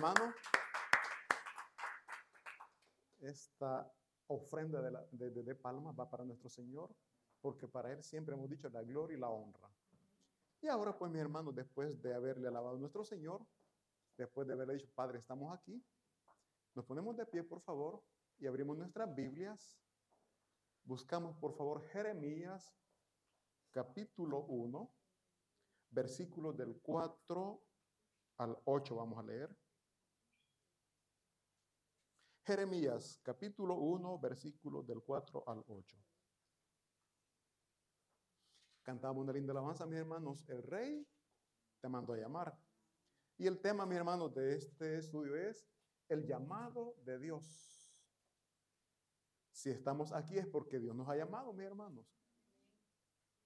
Hermano, esta ofrenda de, la, de, de, de palma va para nuestro Señor, porque para Él siempre hemos dicho la gloria y la honra. Y ahora, pues, mi hermano, después de haberle alabado a nuestro Señor, después de haberle dicho, Padre, estamos aquí, nos ponemos de pie, por favor, y abrimos nuestras Biblias. Buscamos, por favor, Jeremías, capítulo 1, versículos del 4 al 8, vamos a leer. Jeremías, capítulo 1, versículos del 4 al 8. Cantamos una linda alabanza, mis hermanos. El rey te mandó a llamar. Y el tema, mis hermanos, de este estudio es el llamado de Dios. Si estamos aquí es porque Dios nos ha llamado, mis hermanos.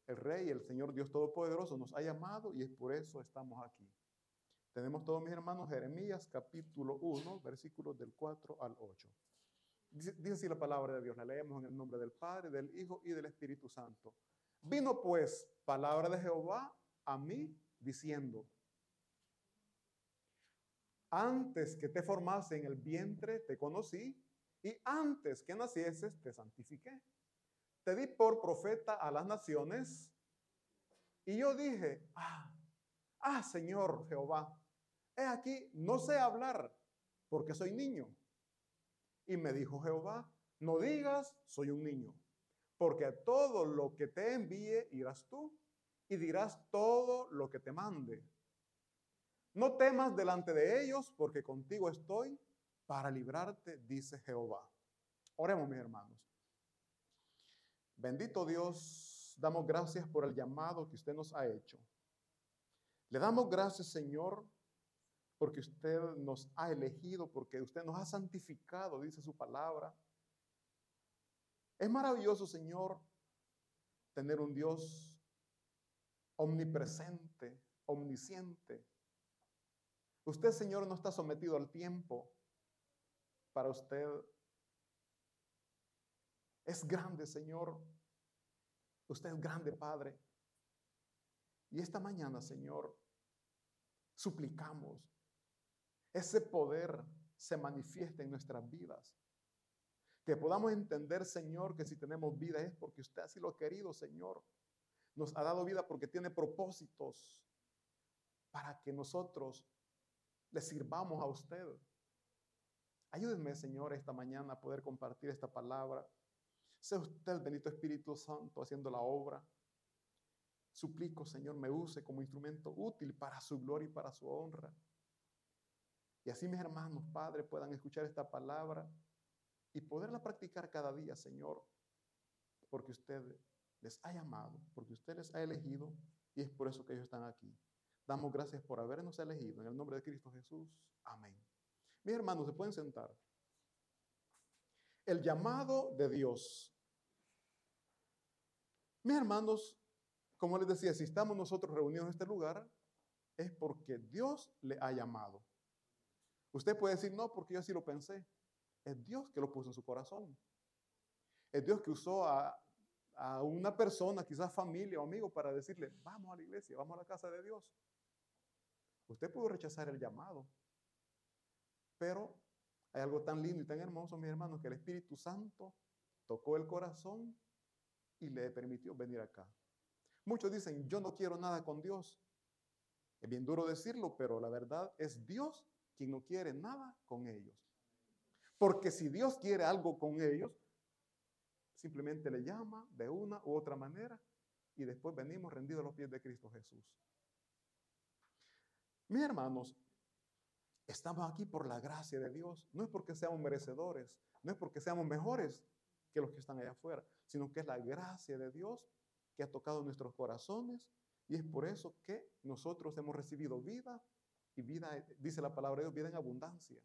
El Rey, el Señor Dios Todopoderoso nos ha llamado y es por eso estamos aquí. Tenemos todos mis hermanos Jeremías capítulo 1, versículos del 4 al 8. Dice, así la palabra de Dios, la leemos en el nombre del Padre, del Hijo y del Espíritu Santo. Vino pues palabra de Jehová a mí diciendo, antes que te formase en el vientre te conocí y antes que nacieses te santifiqué. Te di por profeta a las naciones y yo dije, ah, ah, Señor Jehová, he aquí, no sé hablar porque soy niño. Y me dijo Jehová, no digas, soy un niño, porque a todo lo que te envíe irás tú y dirás todo lo que te mande. No temas delante de ellos, porque contigo estoy para librarte, dice Jehová. Oremos, mis hermanos. Bendito Dios, damos gracias por el llamado que usted nos ha hecho. Le damos gracias, Señor, porque usted nos ha elegido, porque usted nos ha santificado, dice su palabra. Es maravilloso, Señor, tener un Dios omnipresente, omnisciente. Usted, Señor, no está sometido al tiempo. Para usted es grande, Señor. Usted es grande, Padre. Y esta mañana, Señor, suplicamos ese poder se manifieste en nuestras vidas. Que podamos entender, Señor, que si tenemos vida es porque usted así lo ha querido, Señor. Nos ha dado vida porque tiene propósitos para que nosotros le sirvamos a usted. Ayúdenme, Señor, esta mañana a poder compartir esta palabra. Sea usted el bendito Espíritu Santo haciendo la obra. Suplico, Señor, me use como instrumento útil para su gloria y para su honra. Y así mis hermanos, Padre, puedan escuchar esta palabra y poderla practicar cada día, Señor, porque usted les ha llamado, porque usted les ha elegido y es por eso que ellos están aquí. Damos gracias por habernos elegido. En el nombre de Cristo Jesús. Amén. Mis hermanos, se pueden sentar. El llamado de Dios. Mis hermanos, como les decía, si estamos nosotros reunidos en este lugar, es porque Dios le ha llamado. Usted puede decir, no, porque yo así lo pensé. Es Dios que lo puso en su corazón. Es Dios que usó a, a una persona, quizás familia o amigo, para decirle, vamos a la iglesia, vamos a la casa de Dios. Usted pudo rechazar el llamado, pero hay algo tan lindo y tan hermoso, mis hermanos, que el Espíritu Santo tocó el corazón y le permitió venir acá. Muchos dicen, yo no quiero nada con Dios. Es bien duro decirlo, pero la verdad es Dios quien no quiere nada con ellos. Porque si Dios quiere algo con ellos, simplemente le llama de una u otra manera y después venimos rendidos a los pies de Cristo Jesús. Mis hermanos, estamos aquí por la gracia de Dios. No es porque seamos merecedores, no es porque seamos mejores que los que están allá afuera, sino que es la gracia de Dios que ha tocado nuestros corazones y es por eso que nosotros hemos recibido vida y vida, dice la palabra de Dios, vida en abundancia.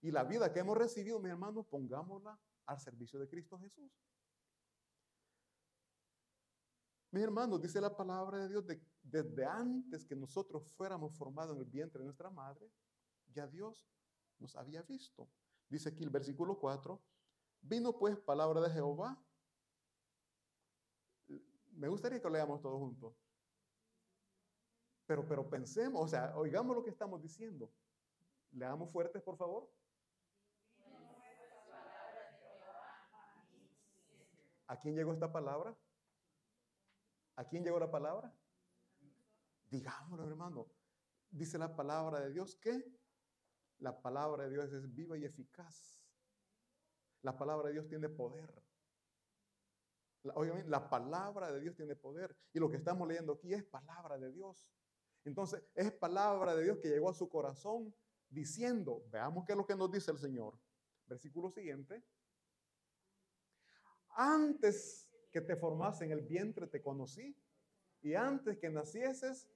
Y la vida que hemos recibido, mis hermanos, pongámosla al servicio de Cristo Jesús. Mis hermanos, dice la palabra de Dios, de, desde antes que nosotros fuéramos formados en el vientre de nuestra madre, ya Dios nos había visto. Dice aquí el versículo 4, vino pues palabra de Jehová. Me gustaría que lo leamos todos juntos. Pero, pero pensemos, o sea, oigamos lo que estamos diciendo. Leamos fuertes, por favor. ¿A quién llegó esta palabra? ¿A quién llegó la palabra? Digámoslo, hermano. Dice la palabra de Dios que la palabra de Dios es viva y eficaz. La palabra de Dios tiene poder. Obviamente, la palabra de Dios tiene poder. Y lo que estamos leyendo aquí es palabra de Dios. Entonces, es palabra de Dios que llegó a su corazón diciendo, veamos qué es lo que nos dice el Señor. Versículo siguiente. Antes que te formase en el vientre te conocí y antes que nacieses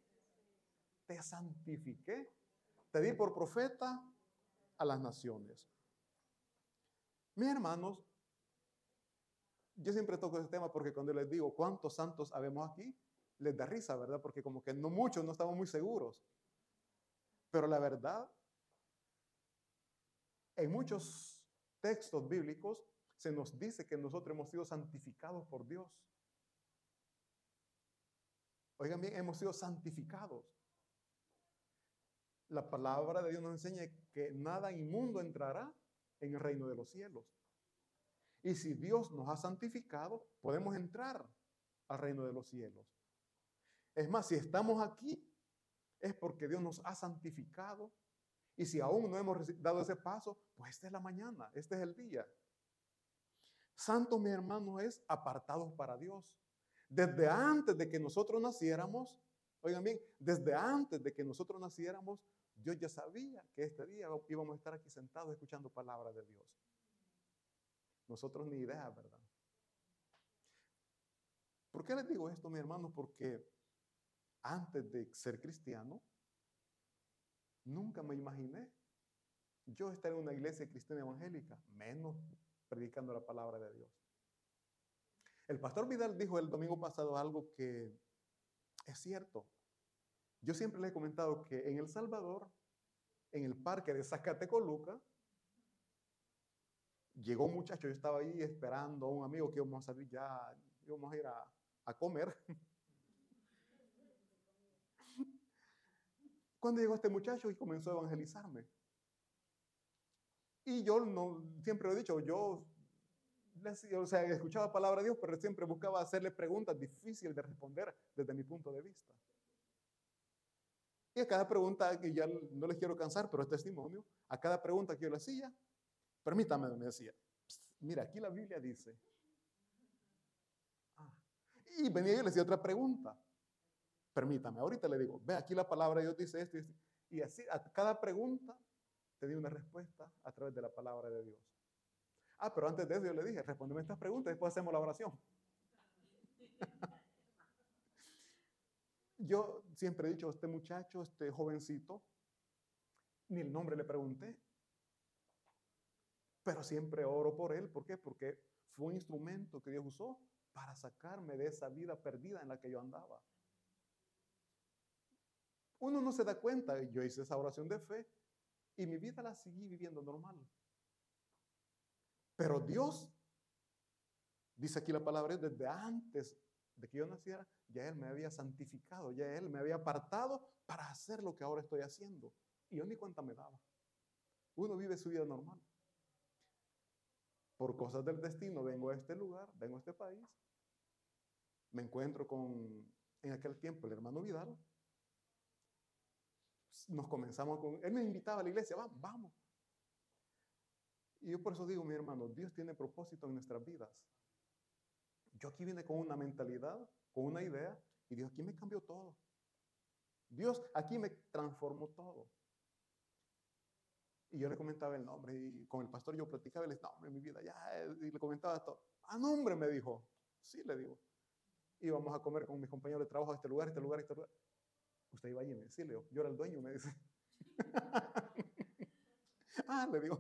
te santifiqué. Te di por profeta a las naciones. Mis hermanos, yo siempre toco ese tema porque cuando les digo cuántos santos habemos aquí, les da risa, ¿verdad? Porque como que no muchos, no estamos muy seguros. Pero la verdad, en muchos textos bíblicos se nos dice que nosotros hemos sido santificados por Dios. Oigan bien, hemos sido santificados. La palabra de Dios nos enseña que nada inmundo entrará en el reino de los cielos. Y si Dios nos ha santificado, podemos entrar al reino de los cielos. Es más, si estamos aquí, es porque Dios nos ha santificado. Y si aún no hemos dado ese paso, pues esta es la mañana, este es el día. Santo, mi hermano, es apartados para Dios. Desde antes de que nosotros naciéramos, oigan bien, desde antes de que nosotros naciéramos, Dios ya sabía que este día íbamos a estar aquí sentados escuchando palabras de Dios. Nosotros ni idea, ¿verdad? ¿Por qué les digo esto, mi hermano? Porque antes de ser cristiano, nunca me imaginé yo estar en una iglesia cristiana evangélica, menos predicando la palabra de Dios. El pastor Vidal dijo el domingo pasado algo que es cierto. Yo siempre le he comentado que en El Salvador, en el parque de Zacatecoluca, llegó un muchacho, yo estaba ahí esperando a un amigo que íbamos a salir ya, íbamos a ir a, a comer. Cuando llegó este muchacho y comenzó a evangelizarme. Y yo siempre lo he dicho, yo, o sea, escuchaba palabra de Dios, pero siempre buscaba hacerle preguntas difíciles de responder desde mi punto de vista. Y a cada pregunta, que ya no les quiero cansar, pero es testimonio, a cada pregunta que yo le hacía, permítame, me decía, mira, aquí la Biblia dice. Ah, y venía y le decía otra pregunta. Permítame, ahorita le digo, ve, aquí la palabra de Dios dice esto y esto. Y así, a cada pregunta te di una respuesta a través de la palabra de Dios. Ah, pero antes de eso yo le dije, respóndeme estas preguntas y después hacemos la oración. yo siempre he dicho, este muchacho, este jovencito, ni el nombre le pregunté, pero siempre oro por él. ¿Por qué? Porque fue un instrumento que Dios usó para sacarme de esa vida perdida en la que yo andaba. Uno no se da cuenta, yo hice esa oración de fe y mi vida la seguí viviendo normal. Pero Dios, dice aquí la palabra, desde antes de que yo naciera, ya Él me había santificado, ya Él me había apartado para hacer lo que ahora estoy haciendo. Y yo ni cuenta me daba. Uno vive su vida normal. Por cosas del destino vengo a este lugar, vengo a este país, me encuentro con, en aquel tiempo, el hermano Vidal, nos comenzamos con, él me invitaba a la iglesia, vamos, vamos. Y yo por eso digo, mi hermano, Dios tiene propósito en nuestras vidas. Yo aquí vine con una mentalidad, con una idea, y Dios aquí me cambió todo. Dios aquí me transformó todo. Y yo le comentaba el nombre, y con el pastor yo platicaba, el nombre, mi vida, ya, y le comentaba todo. Ah, nombre, me dijo. Sí, le digo. Íbamos a comer con mis compañeros de trabajo a este lugar, este lugar, este lugar. Usted iba allí y me decía, yo era el dueño, me dice. ah, le digo,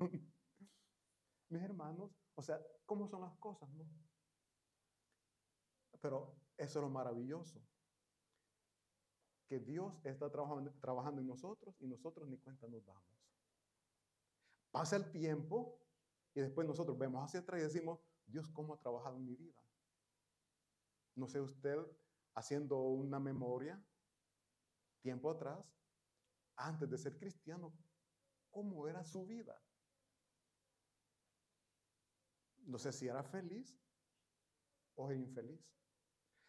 mis hermanos, o sea, ¿cómo son las cosas, no? Pero eso es lo maravilloso. Que Dios está trabajando, trabajando en nosotros y nosotros ni cuenta nos damos. Pasa el tiempo y después nosotros vemos hacia atrás y decimos, Dios, ¿cómo ha trabajado en mi vida? No sé usted haciendo una memoria tiempo atrás, antes de ser cristiano, cómo era su vida. No sé si era feliz o infeliz.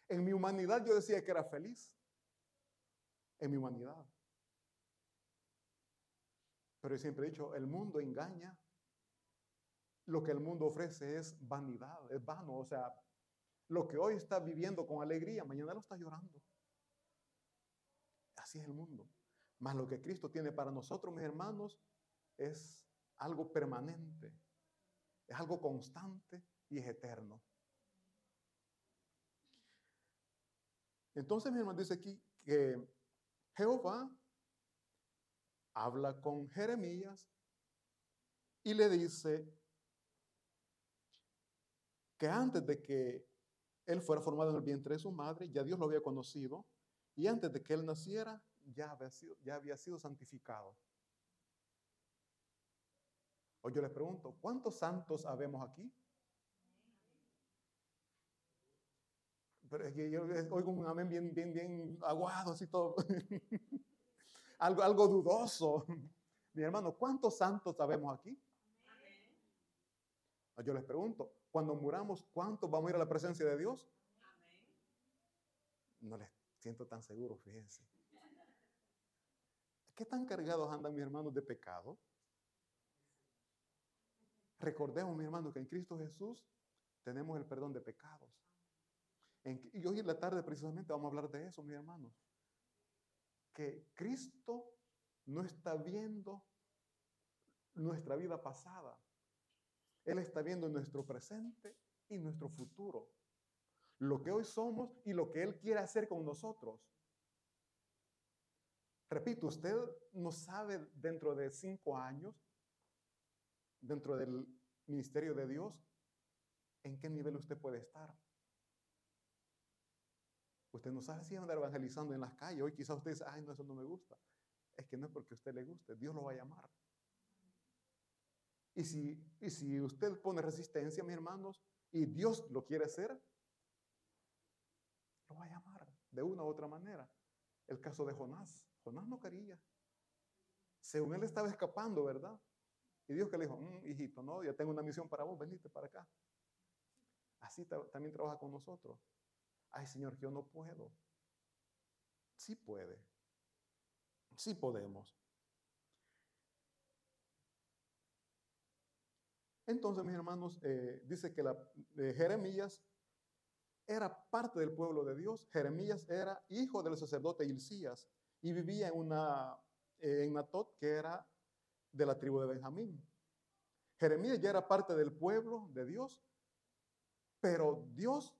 En mi humanidad yo decía que era feliz. En mi humanidad. Pero yo siempre he dicho, el mundo engaña. Lo que el mundo ofrece es vanidad, es vano. O sea, lo que hoy está viviendo con alegría, mañana lo está llorando. Así es el mundo. Más lo que Cristo tiene para nosotros, mis hermanos, es algo permanente, es algo constante y es eterno. Entonces, mi hermano dice aquí que Jehová habla con Jeremías y le dice que antes de que él fuera formado en el vientre de su madre, ya Dios lo había conocido y antes de que él naciera, ya había sido, ya había sido santificado. Hoy yo les pregunto, ¿cuántos santos habemos aquí? Pero yo oigo un amén bien, bien, bien aguado, así todo. algo, algo dudoso. Mi hermano, ¿cuántos santos sabemos aquí? Yo les pregunto, cuando muramos, ¿cuántos vamos a ir a la presencia de Dios? No les siento tan seguro, fíjense. ¿Qué tan cargados andan mis hermanos de pecado? Recordemos, mi hermano, que en Cristo Jesús tenemos el perdón de pecados y hoy en la tarde precisamente vamos a hablar de eso, mis hermanos. Que Cristo no está viendo nuestra vida pasada. Él está viendo nuestro presente y nuestro futuro. Lo que hoy somos y lo que Él quiere hacer con nosotros. Repito, usted no sabe dentro de cinco años, dentro del ministerio de Dios, en qué nivel usted puede estar. Usted no sabe si va andar evangelizando en las calles. Hoy quizás usted dice, ay, no, eso no me gusta. Es que no es porque a usted le guste, Dios lo va a llamar. Y si, y si usted pone resistencia, mis hermanos, y Dios lo quiere hacer, lo va a llamar de una u otra manera. El caso de Jonás. Jonás no quería. Según él estaba escapando, ¿verdad? Y Dios que le dijo, mm, hijito, no, ya tengo una misión para vos, venite para acá. Así también trabaja con nosotros ay Señor, yo no puedo. Sí puede. Sí podemos. Entonces, mis hermanos, eh, dice que la, Jeremías era parte del pueblo de Dios. Jeremías era hijo del sacerdote Hilcías y vivía en una eh, en Natot que era de la tribu de Benjamín. Jeremías ya era parte del pueblo de Dios, pero Dios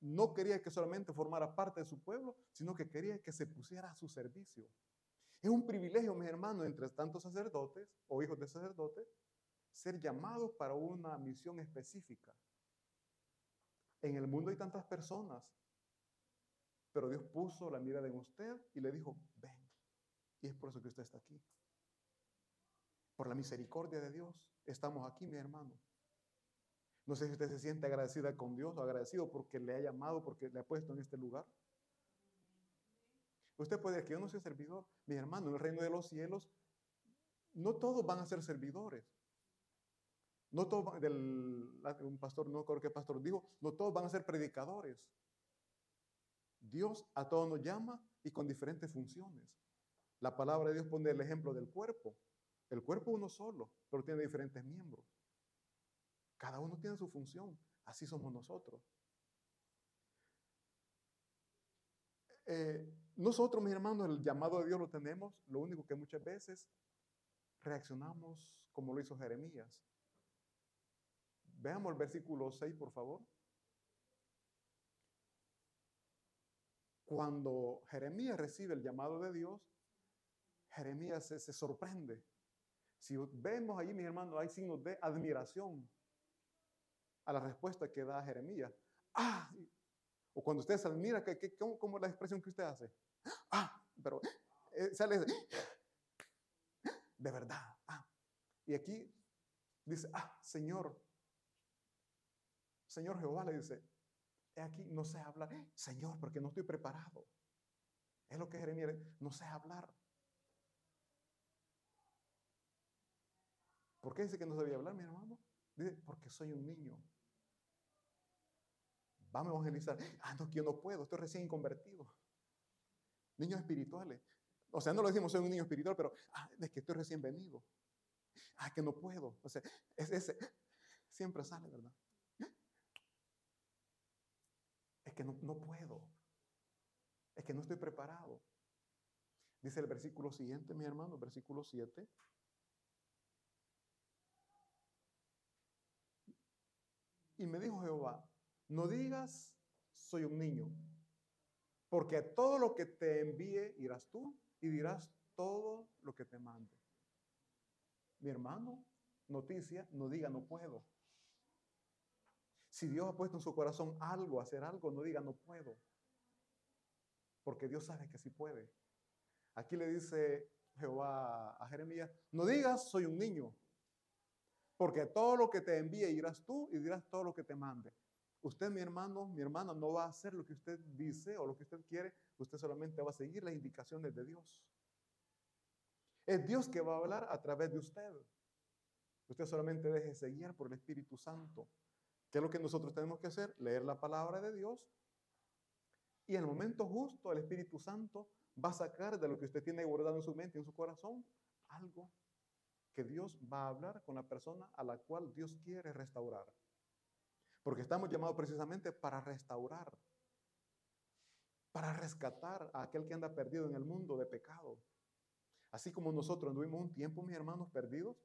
no quería que solamente formara parte de su pueblo, sino que quería que se pusiera a su servicio. Es un privilegio, mis hermanos, entre tantos sacerdotes o hijos de sacerdotes, ser llamados para una misión específica. En el mundo hay tantas personas, pero Dios puso la mirada en usted y le dijo, ven. Y es por eso que usted está aquí. Por la misericordia de Dios, estamos aquí, mi hermano. No sé si usted se siente agradecida con Dios o agradecido porque le ha llamado, porque le ha puesto en este lugar. Usted puede decir, yo no soy servidor. Mi hermano, en el reino de los cielos, no todos van a ser servidores. No todos, un pastor, no creo que pastor dijo, no todos van a ser predicadores. Dios a todos nos llama y con diferentes funciones. La palabra de Dios pone el ejemplo del cuerpo. El cuerpo uno solo, pero tiene diferentes miembros. Cada uno tiene su función. Así somos nosotros. Eh, nosotros, mis hermanos, el llamado de Dios lo tenemos. Lo único que muchas veces reaccionamos como lo hizo Jeremías. Veamos el versículo 6, por favor. Cuando Jeremías recibe el llamado de Dios, Jeremías se, sorprende. Si vemos ahí, mis hermanos, hay signos de admiración a la respuesta que da Jeremías. Ah, o cuando usted se admira, cómo, es la expresión que usted hace? Ah, pero eh, sale de verdad. Ah. Y aquí dice, ah, Señor, Señor Jehová le dice, aquí no sé hablar, Señor, porque no estoy preparado. Es lo que Jeremías, no sé hablar. ¿Por qué dice que no sabía hablar, mi hermano? Dice, porque soy un niño. Vamos a evangelizar. Ah, no, que yo no puedo, estoy recién convertido. Niños espirituales. O sea, no lo decimos soy un niño espiritual, pero ah, es que estoy recién venido. Ah, que no puedo. O sea, es, ese siempre sale, ¿verdad? Es que no, no puedo. Es que no estoy preparado. Dice el versículo siguiente, mi hermano, versículo 7. Y me dijo Jehová, no digas, soy un niño, porque todo lo que te envíe irás tú y dirás todo lo que te mande. Mi hermano, noticia, no diga no puedo. Si Dios ha puesto en su corazón algo, hacer algo, no diga no puedo. Porque Dios sabe que sí puede. Aquí le dice Jehová a Jeremías, no digas soy un niño, porque todo lo que te envíe irás tú y dirás todo lo que te mande. Usted, mi hermano, mi hermana, no va a hacer lo que usted dice o lo que usted quiere, usted solamente va a seguir las indicaciones de Dios. Es Dios que va a hablar a través de usted. Usted solamente deje seguir por el Espíritu Santo. ¿Qué es lo que nosotros tenemos que hacer? Leer la palabra de Dios. Y en el momento justo el Espíritu Santo va a sacar de lo que usted tiene guardado en su mente, en su corazón, algo que Dios va a hablar con la persona a la cual Dios quiere restaurar. Porque estamos llamados precisamente para restaurar, para rescatar a aquel que anda perdido en el mundo de pecado. Así como nosotros anduvimos un tiempo, mis hermanos, perdidos,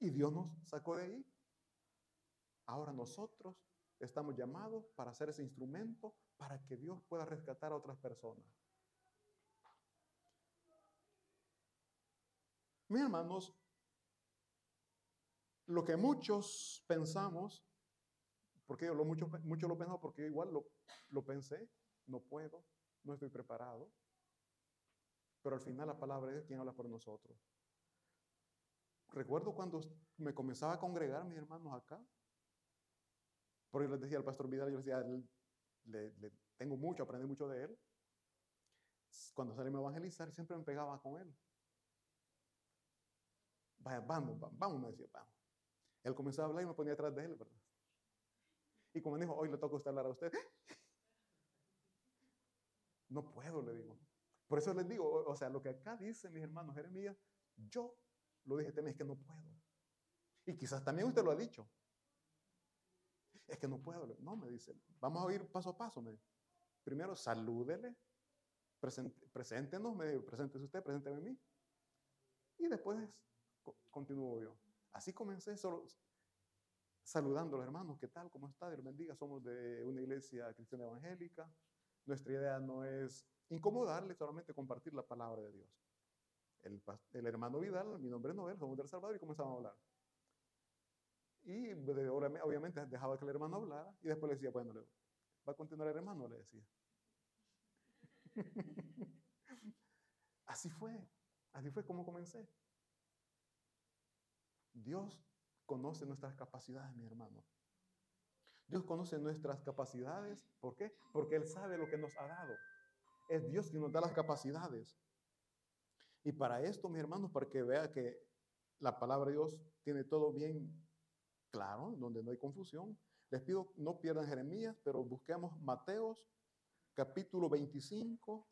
y Dios nos sacó de ahí. Ahora nosotros estamos llamados para ser ese instrumento para que Dios pueda rescatar a otras personas. Mis hermanos, lo que muchos pensamos, porque yo lo mucho, lo pensamos porque igual lo, lo pensé, no puedo, no estoy preparado, pero al final la palabra es quien habla por nosotros. Recuerdo cuando me comenzaba a congregar mis hermanos acá, porque les decía al pastor Vidal, yo les decía, le, tengo mucho, aprendí mucho de él. Cuando salí a evangelizar, siempre me pegaba con él. Vaya, vamos, vamos, vamos, me decía, vamos. Él comenzó a hablar y me ponía atrás de él, ¿verdad? Y como me dijo, hoy le toca usted hablar a usted. No puedo, le digo. Por eso les digo, o sea, lo que acá dice mis hermanos Jeremías, yo lo dije es que no puedo. Y quizás también usted lo ha dicho. Es que no puedo. No, me dice, vamos a ir paso a paso. Me Primero, salúdele, preséntenos, me preséntese usted, presénteme a mí. Y después continúo yo. Así comencé solo saludando a los hermanos, ¿qué tal? ¿Cómo está? Dios bendiga. Somos de una iglesia cristiana evangélica. Nuestra idea no es incomodarle, solamente compartir la palabra de Dios. El, el hermano Vidal, mi nombre es Noel, somos del Salvador y comenzamos a hablar. Y obviamente dejaba que el hermano hablara y después le decía, bueno, ¿va a continuar el hermano? Le decía. así fue, así fue como comencé. Dios conoce nuestras capacidades, mi hermano. Dios conoce nuestras capacidades. ¿Por qué? Porque Él sabe lo que nos ha dado. Es Dios quien nos da las capacidades. Y para esto, mi hermanos, para que vea que la palabra de Dios tiene todo bien claro, donde no hay confusión, les pido no pierdan Jeremías, pero busquemos Mateos capítulo 25,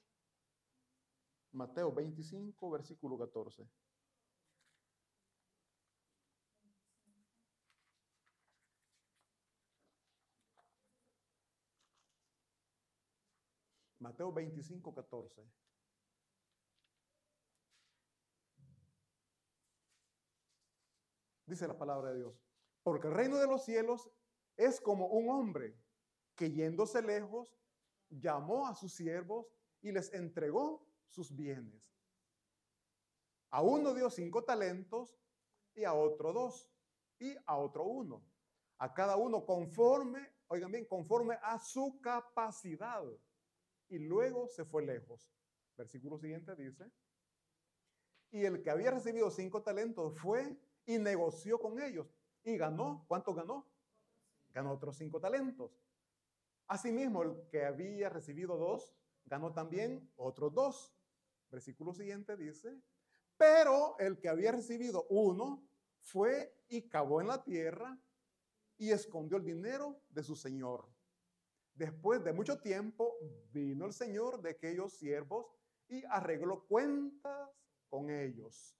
Mateo 25, versículo 14. Mateo 25, 14. Dice la palabra de Dios. Porque el reino de los cielos es como un hombre que yéndose lejos llamó a sus siervos y les entregó sus bienes. A uno dio cinco talentos y a otro dos y a otro uno. A cada uno conforme, oigan bien, conforme a su capacidad y luego se fue lejos. Versículo siguiente dice, y el que había recibido cinco talentos fue y negoció con ellos y ganó. ¿Cuánto ganó? Ganó otros cinco talentos. Asimismo, el que había recibido dos, ganó también otros dos. Versículo siguiente dice, Pero el que había recibido uno fue y cavó en la tierra y escondió el dinero de su señor. Después de mucho tiempo vino el señor de aquellos siervos y arregló cuentas con ellos.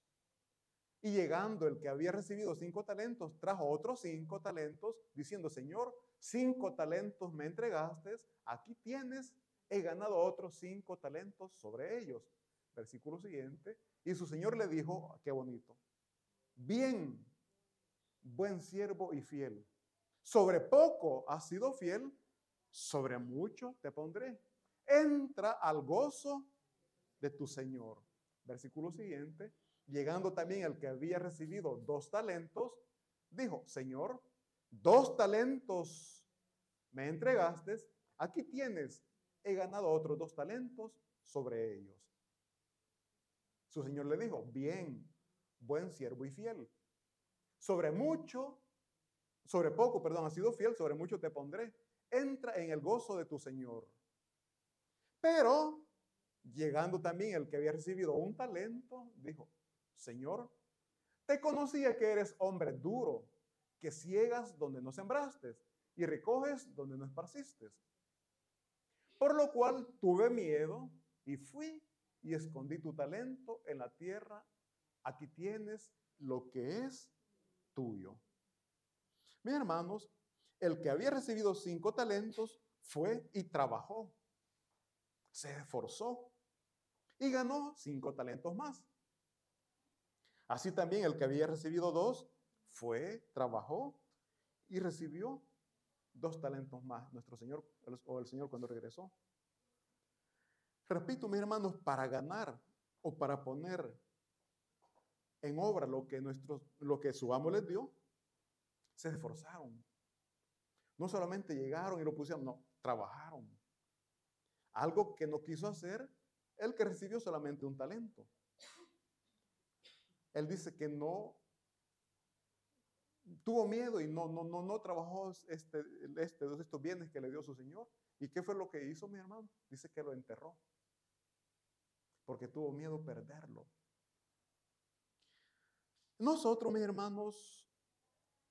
Y llegando el que había recibido cinco talentos, trajo otros cinco talentos, diciendo, Señor, cinco talentos me entregaste, aquí tienes, he ganado otros cinco talentos sobre ellos. Versículo siguiente. Y su Señor le dijo, qué bonito, bien, buen siervo y fiel. Sobre poco has sido fiel, sobre mucho te pondré. Entra al gozo de tu Señor. Versículo siguiente. Llegando también el que había recibido dos talentos, dijo, Señor, dos talentos me entregaste, aquí tienes, he ganado otros dos talentos sobre ellos. Su Señor le dijo, bien, buen siervo y fiel. Sobre mucho, sobre poco, perdón, has sido fiel, sobre mucho te pondré. Entra en el gozo de tu Señor. Pero, llegando también el que había recibido un talento, dijo, Señor, te conocía que eres hombre duro, que ciegas donde no sembraste y recoges donde no esparciste. Por lo cual tuve miedo y fui y escondí tu talento en la tierra. Aquí tienes lo que es tuyo. Mis hermanos, el que había recibido cinco talentos fue y trabajó, se esforzó y ganó cinco talentos más. Así también el que había recibido dos fue, trabajó y recibió dos talentos más, nuestro Señor o el Señor cuando regresó. Repito, mis hermanos, para ganar o para poner en obra lo que, nuestro, lo que su amo les dio, se esforzaron. No solamente llegaron y lo pusieron, no, trabajaron. Algo que no quiso hacer el que recibió solamente un talento. Él dice que no tuvo miedo y no, no, no, no trabajó este, este, estos bienes que le dio su Señor. ¿Y qué fue lo que hizo mi hermano? Dice que lo enterró. Porque tuvo miedo perderlo. Nosotros, mis hermanos,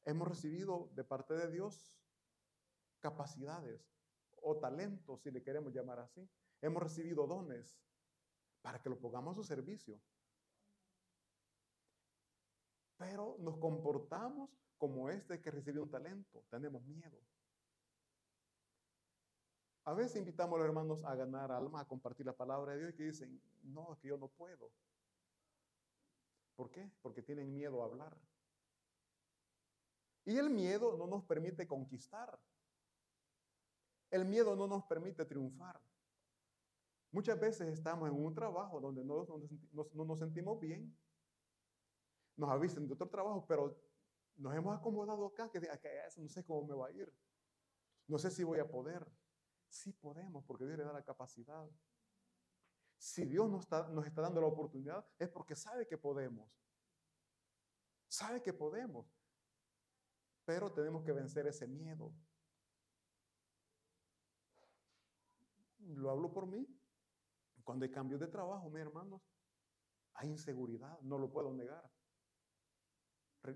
hemos recibido de parte de Dios capacidades o talentos, si le queremos llamar así. Hemos recibido dones para que lo pongamos a su servicio pero nos comportamos como este que recibió un talento. Tenemos miedo. A veces invitamos a los hermanos a ganar alma, a compartir la palabra de Dios y que dicen, no, es que yo no puedo. ¿Por qué? Porque tienen miedo a hablar. Y el miedo no nos permite conquistar. El miedo no nos permite triunfar. Muchas veces estamos en un trabajo donde no nos sentimos bien nos avisen de otro trabajo, pero nos hemos acomodado acá, que, eso no sé cómo me va a ir. No sé si voy a poder. Sí podemos, porque Dios le da la capacidad. Si Dios nos está, nos está dando la oportunidad, es porque sabe que podemos. Sabe que podemos. Pero tenemos que vencer ese miedo. Lo hablo por mí. Cuando hay cambios de trabajo, mis hermanos, hay inseguridad, no lo puedo negar.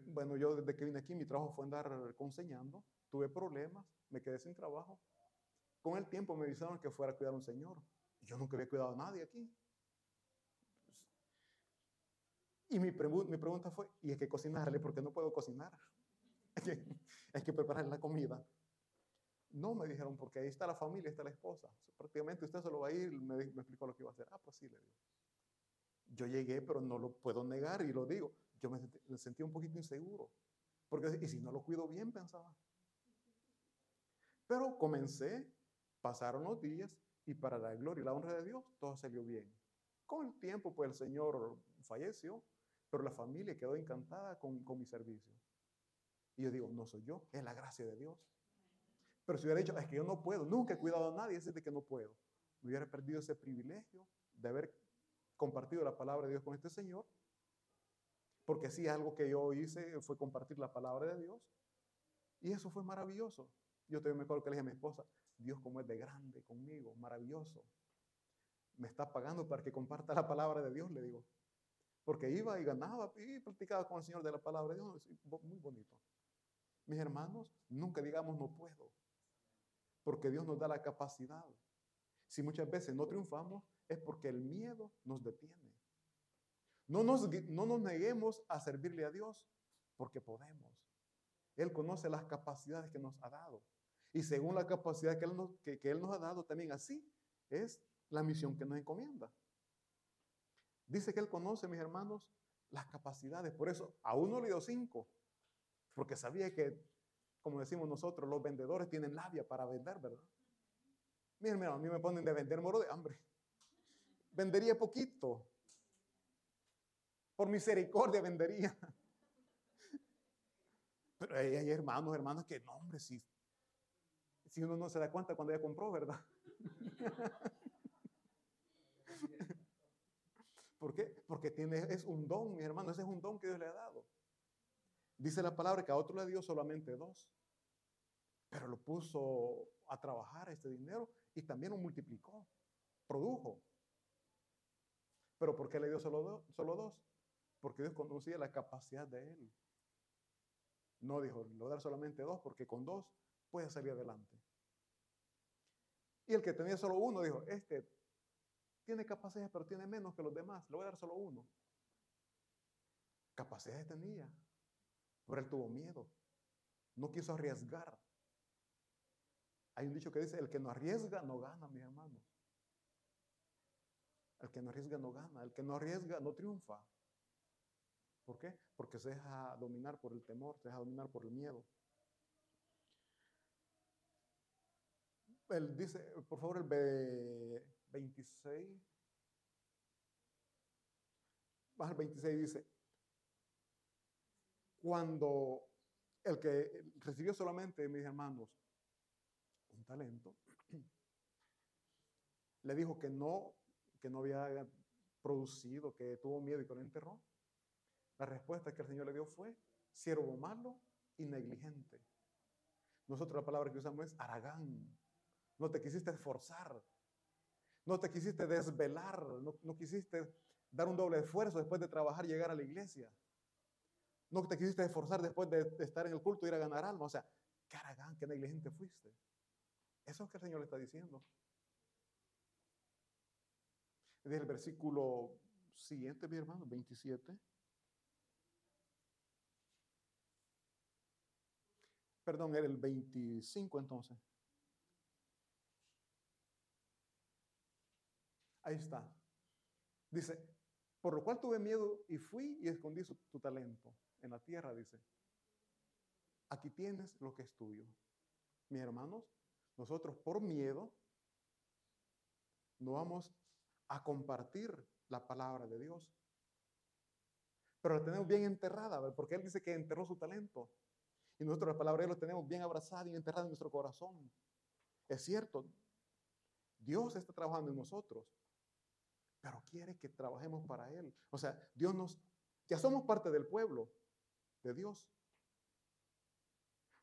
Bueno, yo desde que vine aquí, mi trabajo fue andar conseñando, tuve problemas, me quedé sin trabajo. Con el tiempo me avisaron que fuera a cuidar a un señor. Yo nunca había cuidado a nadie aquí. Y mi, mi pregunta fue, ¿y hay que cocinarle? porque no puedo cocinar? hay que prepararle la comida. No, me dijeron, porque ahí está la familia, está la esposa. prácticamente usted solo va a ir, me, me explicó lo que iba a hacer. Ah, pues sí, le digo. Yo llegué, pero no lo puedo negar y lo digo yo me, sentía un poquito inseguro. Porque, ¿y si no lo cuido bien? Pensaba. Pero comencé, pasaron los días y para la gloria y la honra de Dios, todo salió bien. Con el tiempo, pues el Señor falleció, pero la familia quedó encantada con, con mi servicio. Y yo digo, no soy yo, es la gracia de Dios. Pero si hubiera dicho, es que yo no puedo, nunca he cuidado a nadie, es de que no puedo. Me hubiera perdido ese privilegio de haber compartido la palabra de Dios con este Señor porque sí, algo que yo hice fue compartir la palabra de Dios. Y eso fue maravilloso. Yo también me acuerdo que le dije a mi esposa, Dios como es de grande conmigo, maravilloso. Me está pagando para que comparta la palabra de Dios, le digo. porque iba y ganaba y practicaba con el Señor de la palabra de Dios. Muy bonito. Mis hermanos, nunca digamos no puedo, porque Dios nos da la capacidad. Si muchas veces no triunfamos, es porque el miedo nos detiene. No nos, no nos neguemos a servirle a Dios, porque podemos. Él conoce las capacidades que nos ha dado. Y según la capacidad que Él nos, que, él nos ha dado, también así es la misión que nos encomienda. Dice que Él conoce, mis hermanos, las capacidades. Por eso, a uno le dio cinco, porque sabía que, como decimos nosotros, los vendedores tienen labia para vender, ¿verdad? Miren, a mí me ponen de vender moro de hambre. Vendería poquito. Por misericordia vendería. Pero hay, hermanos, hermanas que, no, hombre, si, uno no se da cuenta cuando ya compró, ¿verdad? ¿Por qué? Porque tiene, es un don, mi hermano, ese es un don que Dios le ha dado. Dice la palabra que a otro le dio solamente dos, pero lo puso a trabajar este dinero y también lo multiplicó, produjo. ¿Pero por qué le dio solo dos? Porque Dios conocía la capacidad de él. No dijo, a dar solamente dos, porque con dos puede salir adelante. Y el que tenía solo uno dijo, este tiene capacidades, pero tiene menos que los demás, le voy a dar solo uno. Capacidades tenía, pero él tuvo miedo. No quiso arriesgar. Hay un dicho que dice, el que no arriesga no gana, mis hermanos. El que no arriesga no gana, el que no arriesga no triunfa. ¿Por qué? Porque se deja dominar por el temor, se deja dominar por el miedo. Él dice, por favor, el 26. Más el 26 dice, cuando el que recibió solamente, mis hermanos, un talento, le dijo que no, que no había producido, que tuvo miedo y que lo enterró. La respuesta que el Señor le dio fue, siervo malo y negligente. Nosotros la palabra que usamos es aragán. No te quisiste esforzar. No te quisiste desvelar. No, quisiste dar un doble esfuerzo después de trabajar y llegar a la iglesia. No te quisiste esforzar después de, estar en el culto y ir a ganar alma. O sea, qué aragán, qué negligente fuiste. Eso es que el Señor le está diciendo. Desde el versículo siguiente, mi hermano, 27. Perdón, era el 25 entonces. Ahí está. Dice, por lo cual tuve miedo y fui y escondí tu talento en la tierra, dice. Aquí tienes lo que es tuyo. Mis hermanos, nosotros por miedo no vamos a compartir la palabra de Dios. Pero la tenemos bien enterrada, porque Él dice que enterró su talento. Y nosotros la palabra lo tenemos bien abrazada y enterrada en nuestro corazón. Es cierto, Dios está trabajando en nosotros, pero quiere que trabajemos para Él. O sea, Dios nos, ya somos parte del pueblo de Dios,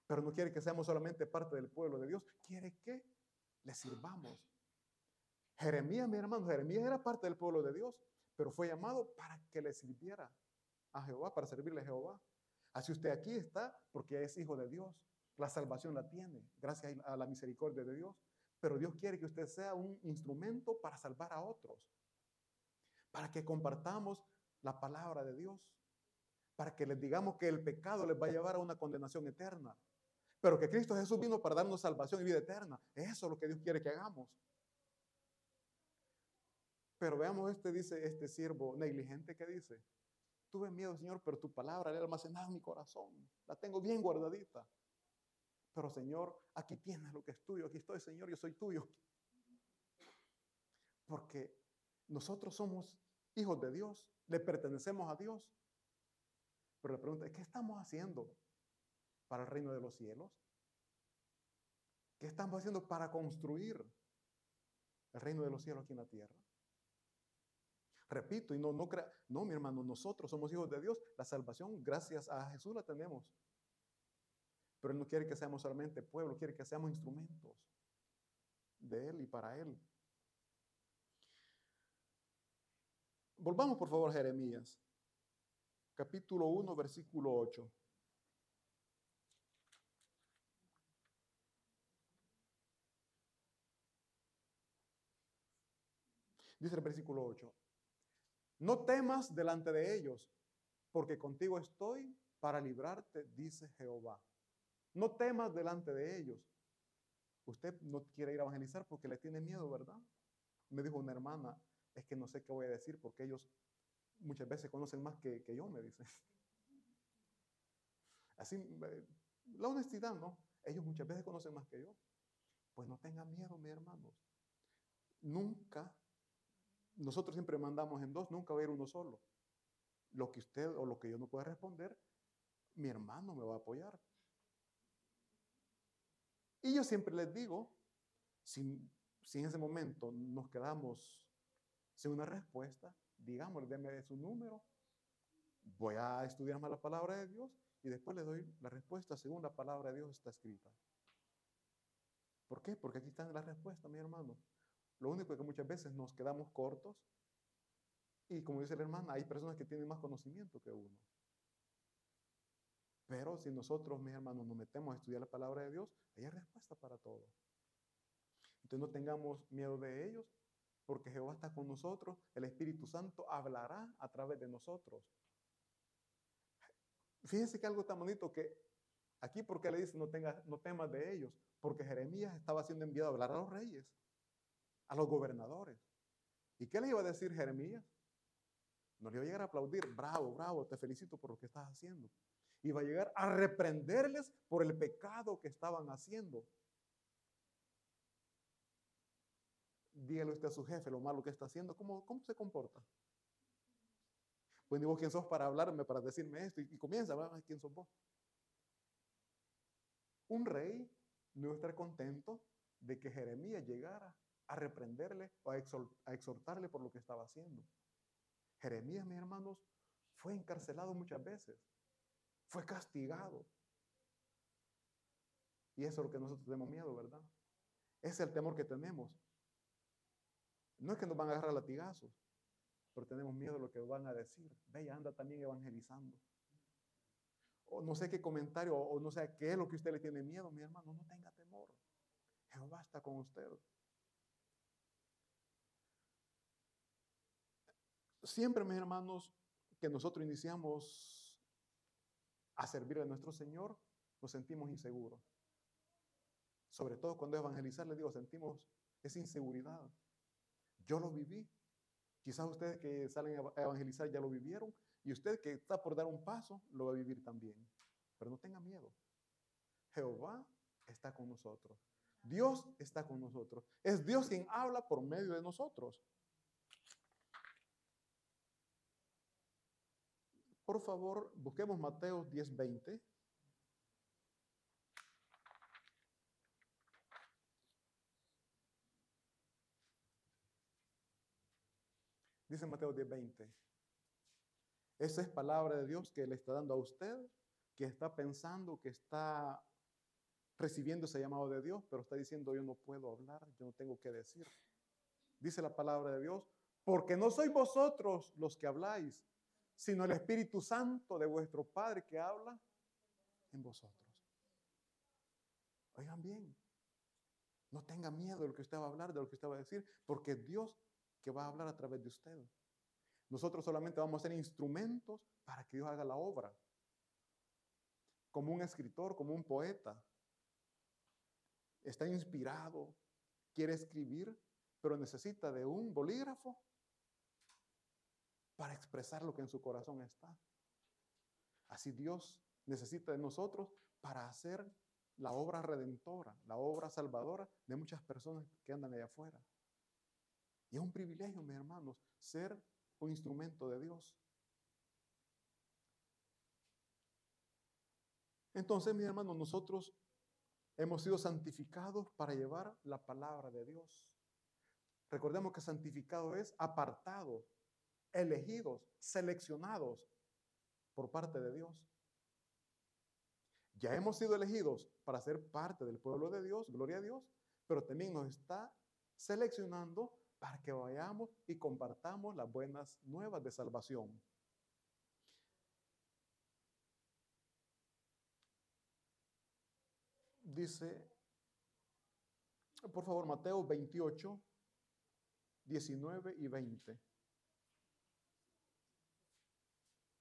pero no quiere que seamos solamente parte del pueblo de Dios, quiere que le sirvamos. Jeremías, mi hermano, Jeremías era parte del pueblo de Dios, pero fue llamado para que le sirviera a Jehová, para servirle a Jehová. Así usted aquí está porque es hijo de Dios. La salvación la tiene gracias a la misericordia de Dios. Pero Dios quiere que usted sea un instrumento para salvar a otros. Para que compartamos la palabra de Dios. Para que les digamos que el pecado les va a llevar a una condenación eterna. Pero que Cristo Jesús vino para darnos salvación y vida eterna. Eso es lo que Dios quiere que hagamos. Pero veamos este, dice este siervo negligente que dice, Tuve miedo, Señor, pero tu palabra la he almacenado en mi corazón. La tengo bien guardadita. Pero, Señor, aquí tienes lo que es tuyo. Aquí estoy, Señor, yo soy tuyo. Porque nosotros somos hijos de Dios, le pertenecemos a Dios. Pero la pregunta es, ¿qué estamos haciendo para el reino de los cielos? ¿Qué estamos haciendo para construir el reino de los cielos aquí en la tierra? Repito, y no, no crea, no, mi hermano, nosotros somos hijos de Dios. La salvación, gracias a Jesús, la tenemos. Pero Él no quiere que seamos solamente pueblo, quiere que seamos instrumentos de Él y para Él. Volvamos por favor a Jeremías. capítulo 1, versículo 8. Dice el versículo 8, no temas delante de ellos, porque contigo estoy para librarte, dice Jehová. No temas delante de ellos. Usted no quiere ir a evangelizar porque le tiene miedo, ¿verdad? Me dijo una hermana, es que no sé qué voy a decir porque ellos muchas veces conocen más que, yo, me dice. Así, eh, la honestidad, ¿no? Ellos muchas veces conocen más que yo. Pues no tengan miedo, mis hermanos. Nunca, nosotros siempre mandamos en dos, nunca va a ir uno solo. Lo que usted o lo que yo no pueda responder, mi hermano me va a apoyar. Y yo siempre les digo, si, en ese momento nos quedamos sin una respuesta, digámosle, déme su número, voy a estudiar más la palabra de Dios y después le doy la respuesta según la palabra de Dios está escrita. ¿Por qué? Porque aquí está la respuesta, mi hermano. Lo único que muchas veces nos quedamos cortos y como dice la hermana, hay personas que tienen más conocimiento que uno. Pero si nosotros, mis hermanos, nos metemos a estudiar la palabra de Dios, hay respuesta para todo. Entonces no tengamos miedo de ellos, porque Jehová está con nosotros, el Espíritu Santo hablará a través de nosotros. Fíjense que algo tan bonito que aquí porque le dice no, tenga, no temas de ellos, porque Jeremías estaba siendo enviado a hablar a los reyes, a los gobernadores. ¿Y qué le iba a decir Jeremías? No le iba a llegar a aplaudir, bravo, bravo, te felicito por lo que estás haciendo y va a llegar a reprenderles por el pecado que estaban haciendo. Dígale usted a su jefe lo malo que está haciendo, ¿cómo, cómo se comporta? Pues ni vos quién sos para hablarme, para decirme esto, y, comienza, ¿quién sos vos? Un rey no iba a estar contento de que Jeremías llegara a reprenderle o a exhortarle por lo que estaba haciendo. Jeremías, mis hermanos, fue encarcelado muchas veces fue castigado. Y eso es lo que nosotros tenemos miedo, ¿verdad? Es el temor que tenemos. No es que nos van a agarrar latigazos, pero tenemos miedo de lo que van a decir. Ve, anda también evangelizando. O no sé qué comentario, o no sé qué es lo que usted le tiene miedo, mi hermano, no tenga temor. Jehová está con usted. Siempre, mis hermanos, que nosotros iniciamos a servir a nuestro Señor, nos sentimos inseguros. Sobre todo cuando evangelizar, les digo, sentimos esa inseguridad. Yo lo viví. Quizás ustedes que salen a evangelizar ya lo vivieron y usted que está por dar un paso lo va a vivir también. Pero no tenga miedo. Jehová está con nosotros. Dios está con nosotros. Es Dios quien habla por medio de nosotros. Por favor, busquemos Mateo 10:20. Dice Mateo 10:20. Esa es palabra de Dios que le está dando a usted, que está pensando, que está recibiendo ese llamado de Dios, pero está diciendo, yo no puedo hablar, yo no tengo que decir. Dice la palabra de Dios, porque no sois vosotros los que habláis, sino el Espíritu Santo de vuestro Padre que habla en vosotros. Oigan bien, no tengan miedo de lo que usted va a hablar, de lo que usted va a decir, porque Dios que va a hablar a través de usted. Nosotros solamente vamos a ser instrumentos para que Dios haga la obra. Como un escritor, como un poeta. Está inspirado, quiere escribir, pero necesita de un bolígrafo para expresar lo que en su corazón está. Así Dios necesita de nosotros para hacer la obra redentora, la obra salvadora de muchas personas que andan allá afuera. Y es un privilegio, mis hermanos, ser un instrumento de Dios. Entonces, mis hermanos, nosotros hemos sido santificados para llevar la palabra de Dios. Recordemos que santificado es apartado, elegidos, seleccionados por parte de Dios. Ya hemos sido elegidos para ser parte del pueblo de Dios, gloria a Dios, pero también nos está seleccionando para que vayamos y compartamos las buenas nuevas de salvación. Dice, por favor, Mateo 28, 19 y 20.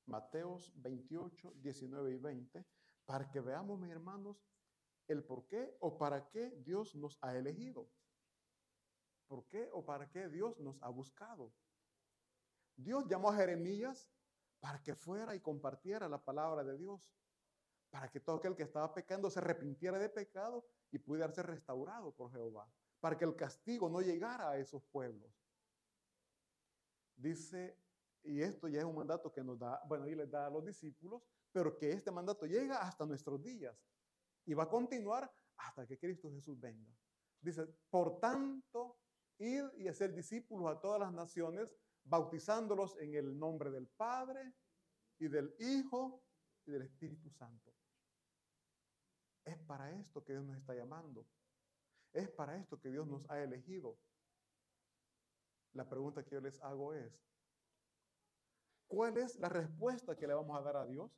Mateos 28, 19 y 20, para que veamos, mis hermanos, el por qué o para qué Dios nos ha elegido. ¿Por qué o para qué Dios nos ha buscado? Dios llamó a Jeremías para que fuera y compartiera la palabra de Dios, para que todo aquel que estaba pecando se arrepintiera de pecado y pudiera ser restaurado por Jehová, para que el castigo no llegara a esos pueblos. Dice y esto ya es un mandato que nos da, bueno, y les da a los discípulos, pero que este mandato llega hasta nuestros días y va a continuar hasta que Cristo Jesús venga. Dice, por tanto, ir y hacer discípulos a todas las naciones, bautizándolos en el nombre del Padre y del Hijo y del Espíritu Santo. Es para esto que Dios nos está llamando. Es para esto que Dios nos ha elegido. La pregunta que yo les hago es, ¿Cuál es la respuesta que le vamos a dar a Dios?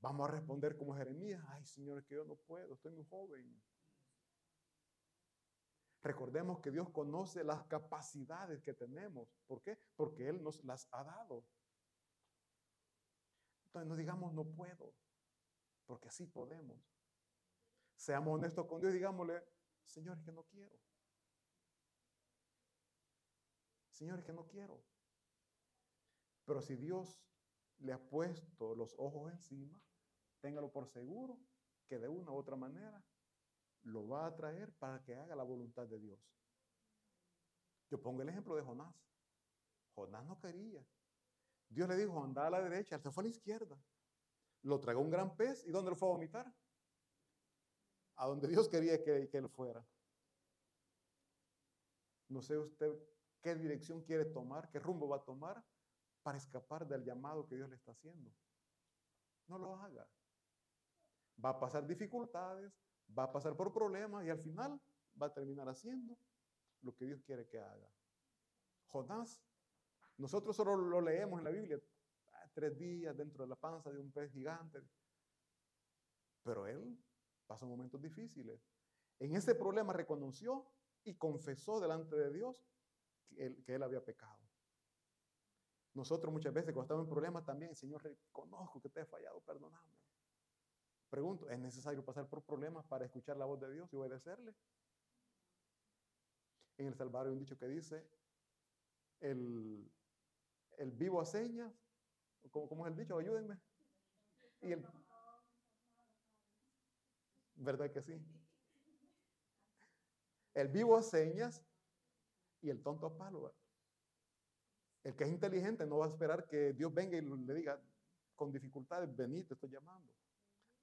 Vamos a responder como Jeremías, ay Señor, que yo no puedo, estoy muy joven. Recordemos que Dios conoce las capacidades que tenemos. ¿Por qué? Porque Él nos las ha dado. Entonces no digamos no puedo, porque sí podemos. Seamos honestos con Dios, digámosle, Señor, es que no quiero. Señor, es que no quiero. Pero si Dios le ha puesto los ojos encima, téngalo por seguro que de una u otra manera lo va a traer para que haga la voluntad de Dios. Yo pongo el ejemplo de Jonás. Jonás no quería. Dios le dijo, anda a la derecha, él se fue a la izquierda. Lo tragó un gran pez y ¿dónde lo fue a vomitar? A donde Dios quería que, que él fuera. No sé usted qué dirección quiere tomar, qué rumbo va a tomar, para escapar del llamado que Dios le está haciendo. No lo haga. Va a pasar dificultades, va a pasar por problemas y al final va a terminar haciendo lo que Dios quiere que haga. Jonás, nosotros solo lo leemos en la Biblia, ah, tres días dentro de la panza de un pez gigante, pero él pasó momentos difíciles. En ese problema reconoció y confesó delante de Dios que él, que él había pecado. Nosotros muchas veces cuando estamos en problemas también, Señor, reconozco que te he fallado, perdóname. Pregunto, ¿es necesario pasar por problemas para escuchar la voz de Dios y obedecerle? En El Salvador hay un dicho que dice, el, vivo a señas, ¿cómo, ¿cómo, es el dicho? Ayúdenme. Y el, ¿Verdad que sí? El vivo a señas y el tonto a palo. El que es inteligente no va a esperar que Dios venga y le diga con dificultades, vení, te estoy llamando.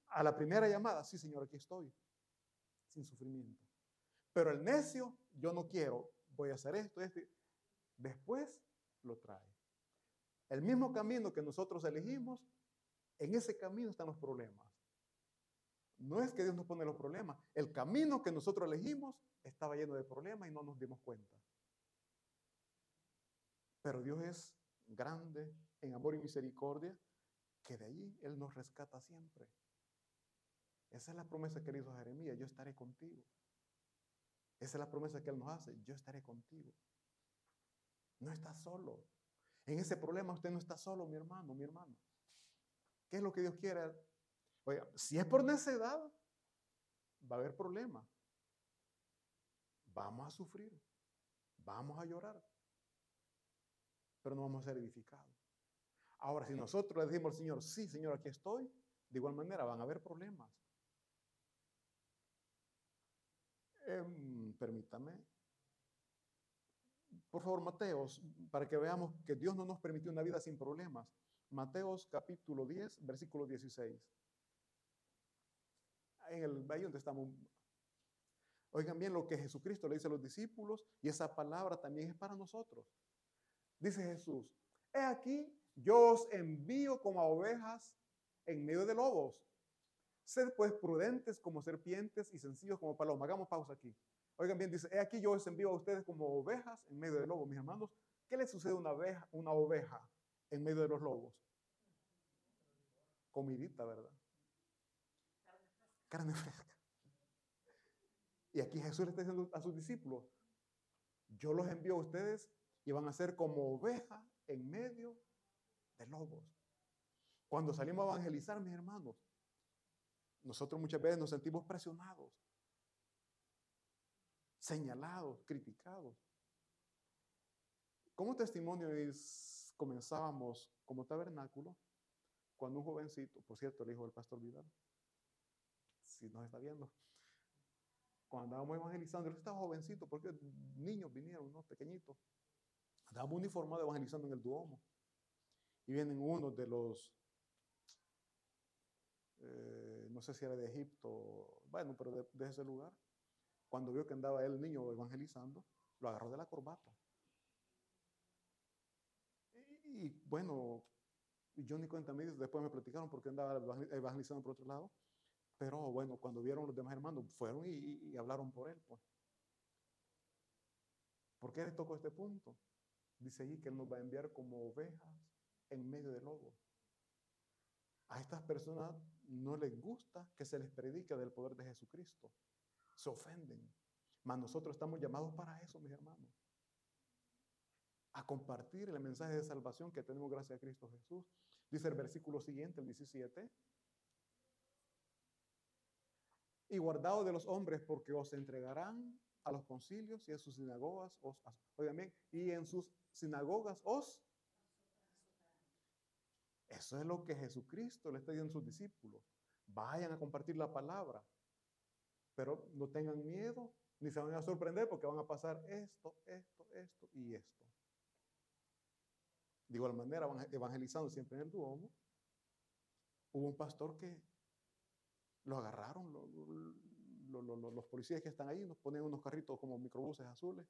A la primera llamada, sí, Señor, aquí estoy, sin sufrimiento. Pero el necio, yo no quiero, voy a hacer esto, esto. Después lo trae. El mismo camino que nosotros elegimos, en ese camino están los problemas. No es que Dios nos pone los problemas. El camino que nosotros elegimos estaba lleno de problemas y no nos dimos cuenta. Pero Dios es grande en amor y misericordia, que de allí Él nos rescata siempre. Esa es la promesa que le hizo a Jeremías, yo estaré contigo. Esa es la promesa que Él nos hace, yo estaré contigo. No está solo. En ese problema usted no está solo, mi hermano, mi hermana. ¿Qué es lo que Dios quiere? Oiga, si es por necedad, va a haber problema. Vamos a sufrir. Vamos a llorar pero no vamos a ser edificados. Ahora, si nosotros le decimos al Señor, sí, Señor, aquí estoy, de igual manera van a haber problemas. Em, permítame. Por favor, Mateos, para que veamos que Dios no nos permitió una vida sin problemas. Mateos capítulo 10, versículo 16. En el ahí donde estamos. Oigan bien lo que Jesucristo le dice a los discípulos y esa palabra también es para nosotros. Dice Jesús, he aquí, yo os envío como a ovejas en medio de lobos. Sed pues prudentes como serpientes y sencillos como palomas. Hagamos pausa aquí. Oigan bien, dice, he aquí yo os envío a ustedes como ovejas en medio de lobos. Mis hermanos, ¿qué le sucede a una oveja, una oveja en medio de los lobos? Comidita, ¿verdad? carne fresca. Y aquí Jesús le está diciendo a sus discípulos, yo los envío a ustedes y van a ser como ovejas en medio de lobos. Cuando salimos a evangelizar, mis hermanos, nosotros muchas veces nos sentimos presionados, señalados, criticados. Como testimonio comenzábamos como tabernáculo cuando un jovencito, por cierto, el hijo del pastor Vidal, si nos está viendo, cuando andábamos evangelizando, él estaba jovencito, porque niños vinieron, ¿no? Pequeñitos. Andábamos uniformados evangelizando en el Duomo. Y vienen unos de los, eh, no sé si era de Egipto, bueno, pero de, ese lugar. Cuando vio que andaba el niño evangelizando, lo agarró de la corbata. Y, y bueno, yo ni cuenta me después me platicaron porque andaba evangelizando por otro lado. Pero bueno, cuando vieron los demás hermanos, fueron y, hablaron por él. Pues. ¿Por qué le tocó este punto? Dice allí que Él nos va a enviar como ovejas en medio de lobos. A estas personas no les gusta que se les predique del poder de Jesucristo. Se ofenden. Mas nosotros estamos llamados para eso, mis hermanos. A compartir el mensaje de salvación que tenemos gracias a Cristo Jesús. Dice el versículo siguiente, el 17. y guardados de los hombres, porque os entregarán a los concilios y en sus sinagogas os, oigan bien, y en sus sinagogas os. Eso es lo que Jesucristo le está diciendo a sus discípulos. Vayan a compartir la palabra, pero no tengan miedo ni se van a sorprender porque van a pasar esto, esto, esto y esto. De igual manera, evangelizando siempre en el Duomo, hubo un pastor que lo agarraron los policías que están ahí, nos ponen unos carritos como microbuses azules,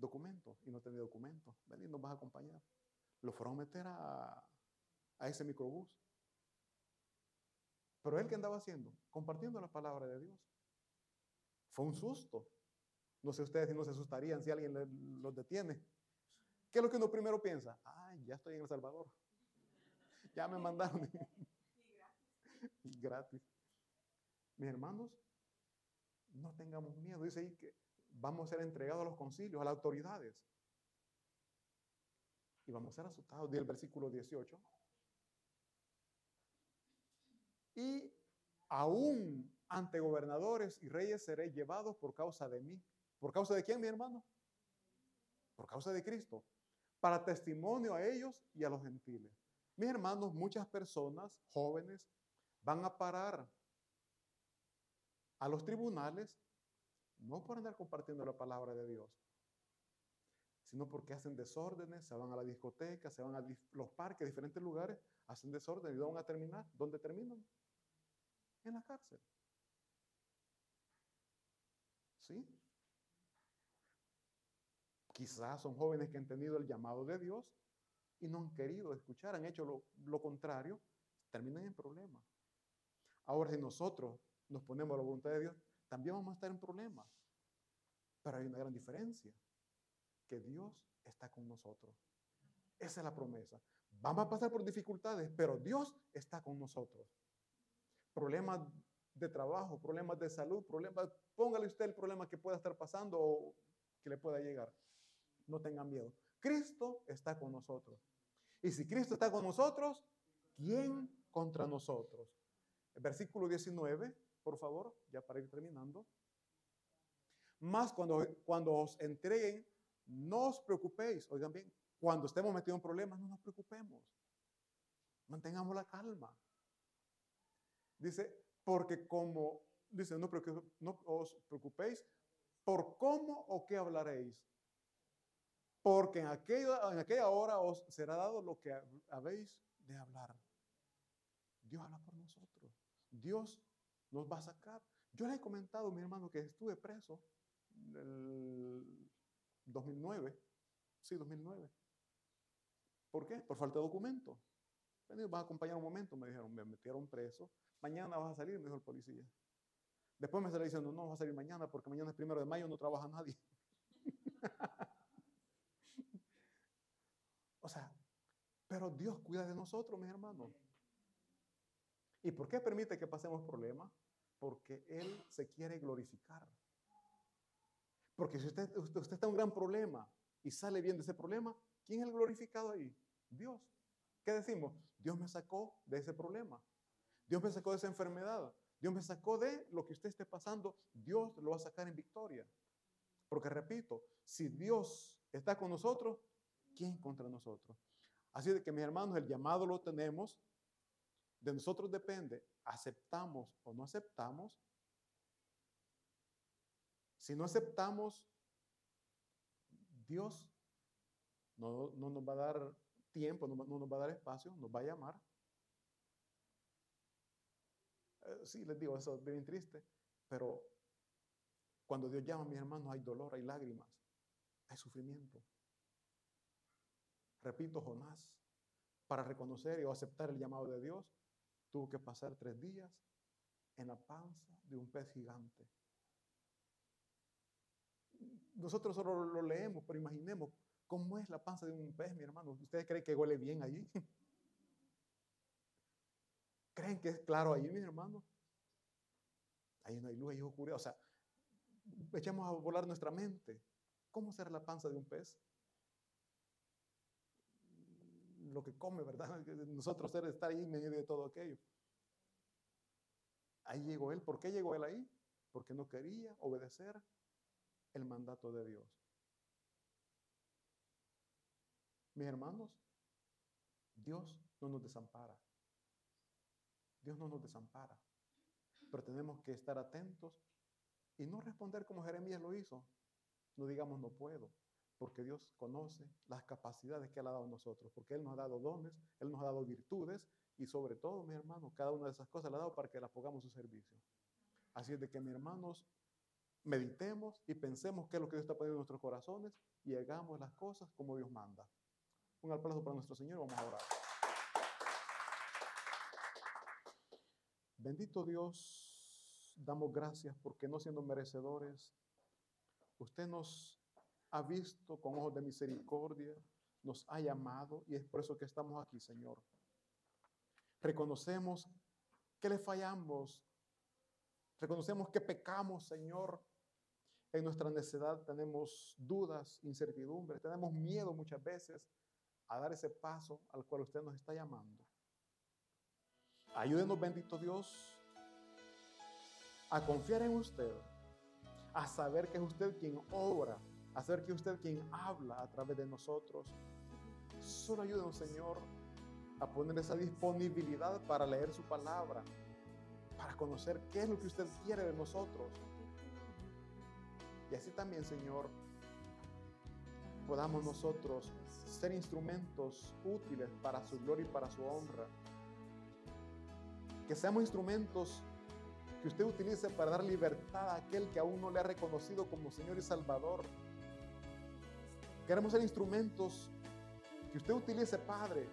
documentos, y no tenía documentos. Ven nos vas a acompañar. Lo fueron a meter a, a ese microbús. Pero él que andaba haciendo, compartiendo la palabra de Dios. Fue un susto. No sé ustedes si no se asustarían si alguien los detiene. ¿Qué es lo que uno primero piensa? Ay, ya estoy en El Salvador. Ya me mandaron. gratis. Mis hermanos, no tengamos miedo. Dice ahí que vamos a ser entregados a los concilios, a las autoridades. Y vamos a ser asustados. Dice el versículo 18. Y aún ante gobernadores y reyes seré llevado por causa de mí. ¿Por causa de quién, mi hermano? Por causa de Cristo. Para testimonio a ellos y a los gentiles. Mis hermanos, muchas personas, jóvenes, van a parar a los tribunales, no por andar compartiendo la palabra de Dios, sino porque hacen desórdenes, se van a la discoteca, se van a los parques, diferentes lugares, hacen desorden y ¿dónde van a terminar? ¿Dónde terminan? En la cárcel. ¿Sí? Quizás son jóvenes que han tenido el llamado de Dios y no han querido escuchar, han hecho lo, lo contrario, terminan en problemas. Ahora, si nosotros nos ponemos a la voluntad de Dios, también vamos a estar en problemas. Pero hay una gran diferencia, que Dios está con nosotros. Esa es la promesa. Vamos a pasar por dificultades, pero Dios está con nosotros. Problemas de trabajo, problemas de salud, problemas, póngale usted el problema que pueda estar pasando o que le pueda llegar. No tengan miedo. Cristo está con nosotros. Y si Cristo está con nosotros, ¿quién contra nosotros? versículo 19, por favor, ya para ir terminando. Más cuando, cuando os entreguen, no os preocupéis. Oigan bien, cuando estemos metidos en problemas, no nos preocupemos. Mantengamos la calma. Dice, porque como, dice, no, no os preocupéis por cómo o qué hablaréis. Porque en aquella, en aquella hora os será dado lo que habéis de hablar. Dios habla por nosotros. Dios nos va a sacar. Yo le he comentado, mi hermano, que estuve preso en el 2009. Sí, 2009. ¿Por qué? Por falta de documento. Vení, vas a acompañar un momento, me dijeron, me metieron preso. Mañana vas a salir, me dijo el policía. Después me salió diciendo, no, vas a salir mañana porque mañana es primero de mayo, no trabaja nadie. o sea, pero Dios cuida de nosotros, mis hermanos. ¿Y por qué permite que pasemos problemas? Porque Él se quiere glorificar. Porque si usted, usted, está en un gran problema y sale bien de ese problema, ¿quién es el glorificado ahí? Dios. ¿Qué decimos? Dios me sacó de ese problema. Dios me sacó de esa enfermedad. Dios me sacó de lo que usted esté pasando. Dios lo va a sacar en victoria. Porque repito, si Dios está con nosotros, ¿quién contra nosotros? Así de que mis hermanos, el llamado lo tenemos. De nosotros depende, aceptamos o no aceptamos. Si no aceptamos, Dios no, nos va a dar tiempo, no, no, nos va a dar espacio, nos va a llamar. Eh, sí, les digo, eso es bien triste, pero cuando Dios llama a mis hermanos hay dolor, hay lágrimas, hay sufrimiento. Repito, Jonás, para reconocer o aceptar el llamado de Dios, tuvo que pasar tres días en la panza de un pez gigante. Nosotros solo lo leemos, pero imaginemos cómo es la panza de un pez, mi hermano. ¿Ustedes creen que huele bien allí? ¿Creen que es claro allí, mis hermanos? Ahí no hay luz, ahí es oscuridad. O sea, echamos a volar nuestra mente. ¿Cómo será la panza de un pez? Lo que come, ¿verdad? Nosotros ser estar ahí en medio de todo aquello. Ahí llegó él. ¿Por qué llegó él ahí? Porque no quería obedecer el mandato de Dios. Mis hermanos, Dios no nos desampara. Dios no nos desampara. Pero tenemos que estar atentos y no responder como Jeremías lo hizo. No digamos no puedo, porque Dios conoce las capacidades que Él ha dado a nosotros, porque Él nos ha dado dones, Él nos ha dado virtudes y sobre todo, mi hermano, cada una de esas cosas la ha dado para que las pongamos a su servicio. Así es de que, mis hermanos, meditemos y pensemos qué es lo que Dios está poniendo en nuestros corazones y hagamos las cosas como Dios manda. Un aplauso para nuestro Señor, vamos a orar. Bendito Dios, damos gracias porque no siendo merecedores, usted nos ha visto con ojos de misericordia, nos ha llamado y es por eso que estamos aquí, Señor. Reconocemos que le fallamos, reconocemos que pecamos, Señor. En nuestra necedad tenemos dudas, incertidumbres, tenemos miedo muchas veces a dar ese paso al cual usted nos está llamando. Ayúdenos, bendito Dios, a confiar en usted, a saber que es usted quien obra, a saber que usted quien habla a través de nosotros. Solo ayúdenos, Señor, a poner esa disponibilidad para leer su palabra, para conocer qué es lo que usted quiere de nosotros. Y así también, Señor, podamos nosotros ser instrumentos útiles para su gloria y para su honra. Que seamos instrumentos que usted utilice para dar libertad a aquel que aún no le ha reconocido como Señor y Salvador. Queremos ser instrumentos que usted utilice, Padre,